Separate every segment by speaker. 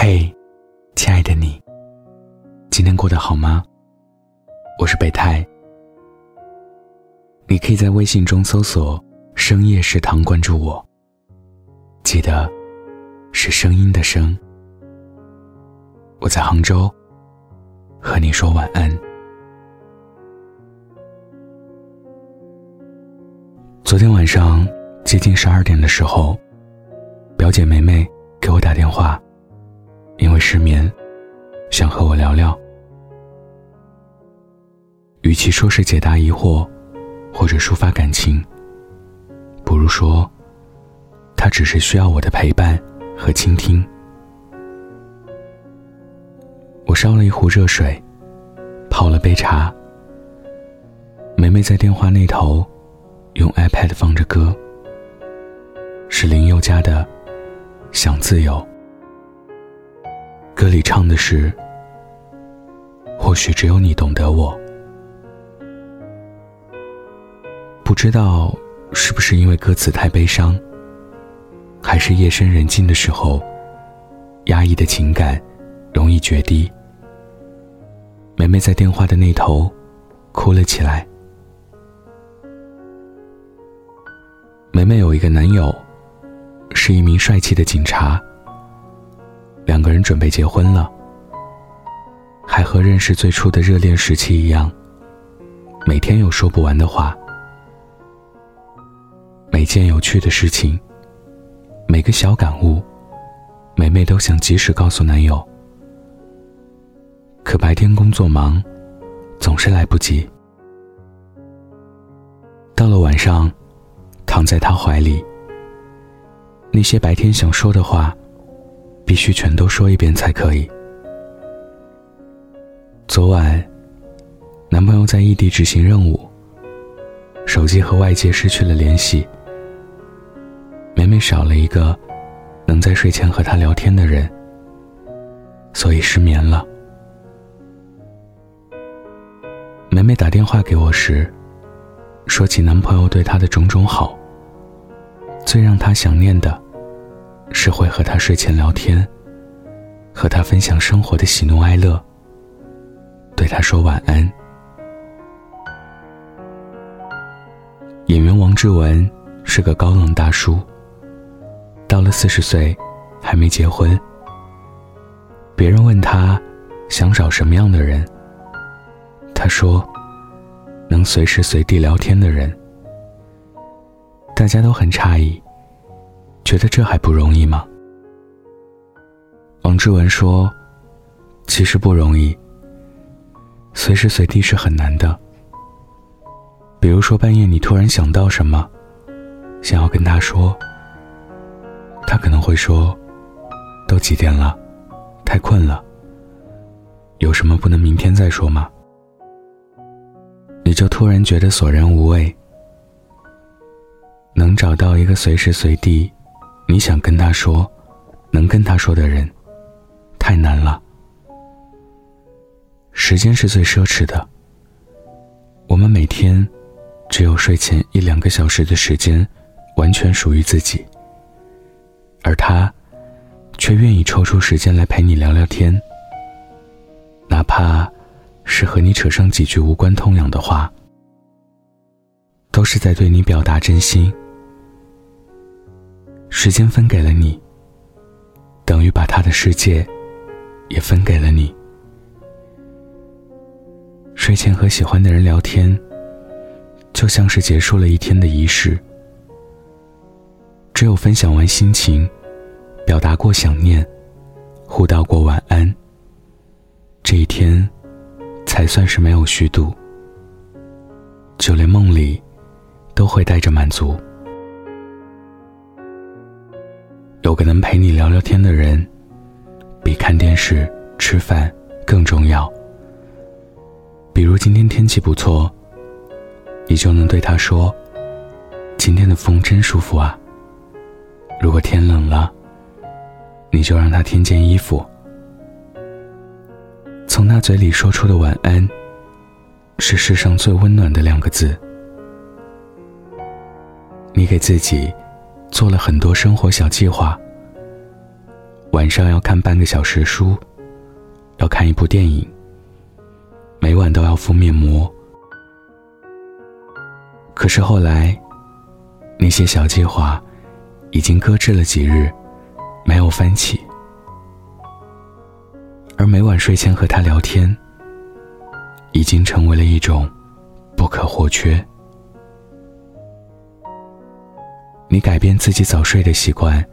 Speaker 1: 嘿，亲爱的你，今天过得好吗？我是北太，你可以在微信中搜索“深夜食堂”关注我。记得是声音的声。我在杭州，和你说晚安。昨天晚上接近十二点的时候，表姐梅梅给我打电话。因为失眠，想和我聊聊。与其说是解答疑惑，或者抒发感情，不如说，他只是需要我的陪伴和倾听。我烧了一壶热水，泡了杯茶。梅梅在电话那头，用 iPad 放着歌，是林宥嘉的《想自由》。歌里唱的是：“或许只有你懂得我。”不知道是不是因为歌词太悲伤，还是夜深人静的时候，压抑的情感容易决堤。梅梅在电话的那头哭了起来。梅梅有一个男友，是一名帅气的警察。两个人准备结婚了，还和认识最初的热恋时期一样，每天有说不完的话，每件有趣的事情，每个小感悟，梅梅都想及时告诉男友。可白天工作忙，总是来不及。到了晚上，躺在他怀里，那些白天想说的话。必须全都说一遍才可以。昨晚，男朋友在异地执行任务，手机和外界失去了联系，每每少了一个能在睡前和他聊天的人，所以失眠了。每每打电话给我时，说起男朋友对她的种种好，最让她想念的。是会和他睡前聊天，和他分享生活的喜怒哀乐，对他说晚安。演员王志文是个高冷大叔，到了四十岁还没结婚。别人问他想找什么样的人，他说能随时随地聊天的人。大家都很诧异。觉得这还不容易吗？王志文说：“其实不容易，随时随地是很难的。比如说半夜你突然想到什么，想要跟他说，他可能会说：‘都几点了，太困了。’有什么不能明天再说吗？你就突然觉得索然无味。能找到一个随时随地。”你想跟他说，能跟他说的人，太难了。时间是最奢侈的。我们每天只有睡前一两个小时的时间，完全属于自己。而他，却愿意抽出时间来陪你聊聊天，哪怕是和你扯上几句无关痛痒的话，都是在对你表达真心。时间分给了你，等于把他的世界也分给了你。睡前和喜欢的人聊天，就像是结束了一天的仪式。只有分享完心情，表达过想念，互道过晚安，这一天才算是没有虚度。就连梦里，都会带着满足。有个能陪你聊聊天的人，比看电视、吃饭更重要。比如今天天气不错，你就能对他说：“今天的风真舒服啊。”如果天冷了，你就让他添件衣服。从他嘴里说出的晚安，是世上最温暖的两个字。你给自己。做了很多生活小计划，晚上要看半个小时书，要看一部电影，每晚都要敷面膜。可是后来，那些小计划已经搁置了几日，没有翻起。而每晚睡前和他聊天，已经成为了一种不可或缺。你改变自己早睡的习惯，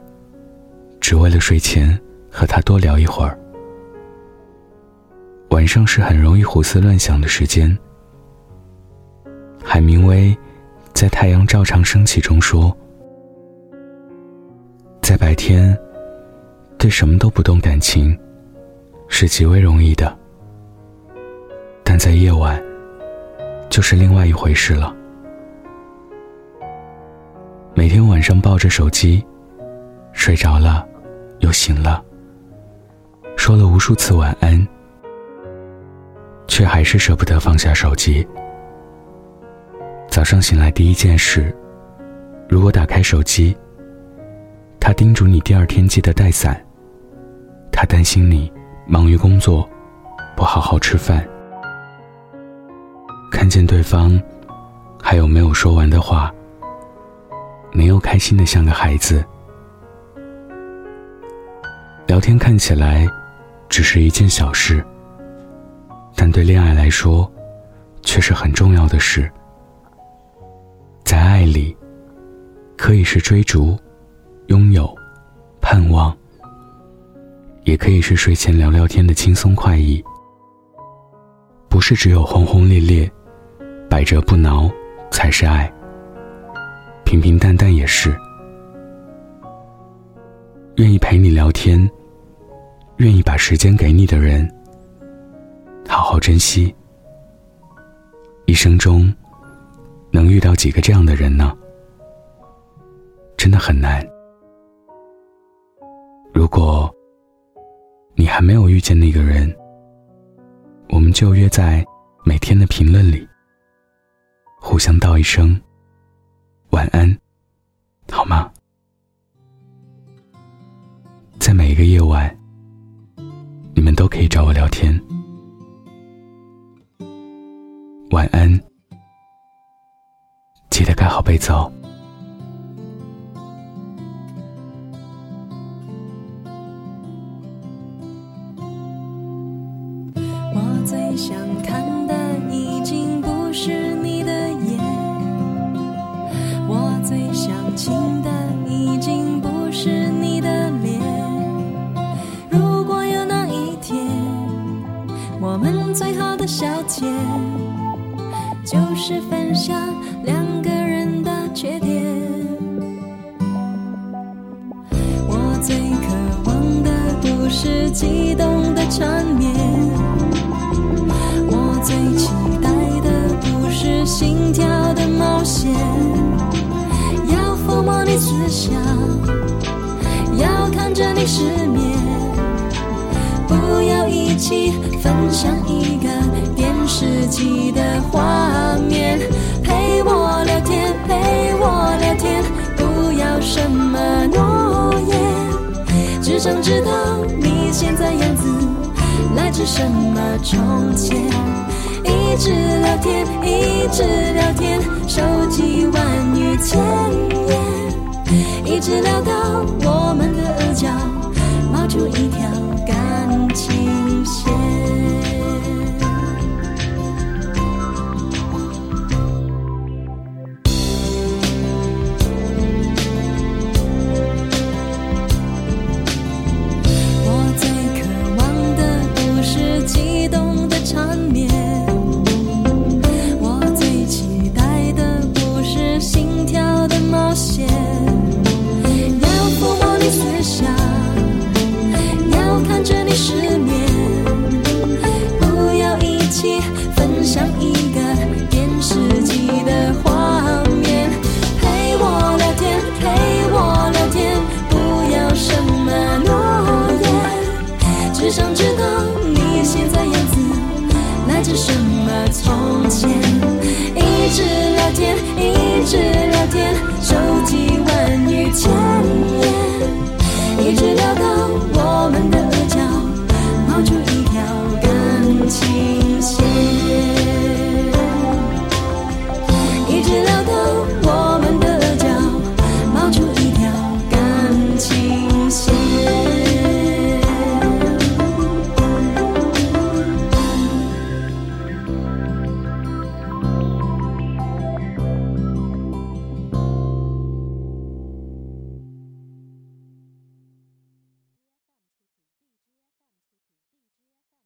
Speaker 1: 只为了睡前和他多聊一会儿。晚上是很容易胡思乱想的时间。海明威在《太阳照常升起》中说：“在白天，对什么都不动感情，是极为容易的；但在夜晚，就是另外一回事了。”每天晚上抱着手机，睡着了，又醒了，说了无数次晚安，却还是舍不得放下手机。早上醒来第一件事，如果打开手机，他叮嘱你第二天记得带伞。他担心你忙于工作，不好好吃饭。看见对方还有没有说完的话。没有开心的像个孩子。聊天看起来只是一件小事，但对恋爱来说却是很重要的事。在爱里，可以是追逐、拥有、盼望，也可以是睡前聊聊天的轻松快意。不是只有轰轰烈烈、百折不挠才是爱。平平淡淡也是，愿意陪你聊天，愿意把时间给你的人，好好珍惜。一生中，能遇到几个这样的人呢？真的很难。如果你还没有遇见那个人，我们就约在每天的评论里，互相道一声。晚安，好吗？在每一个夜晚，你们都可以找我聊天。晚安，记得盖好被子哦。
Speaker 2: 小姐就是分享两个人的缺点。我最渴望的不是激动的缠绵，我最期待的不是心跳的冒险。要抚摸你思想要看着你失眠，不要一起分享一什么从前，一直聊天，一直聊天，手机万语千像一个电视机的画面。陪我聊天陪我聊天不要什么诺言。只想知道你现在样子来自什么从前。一直聊天一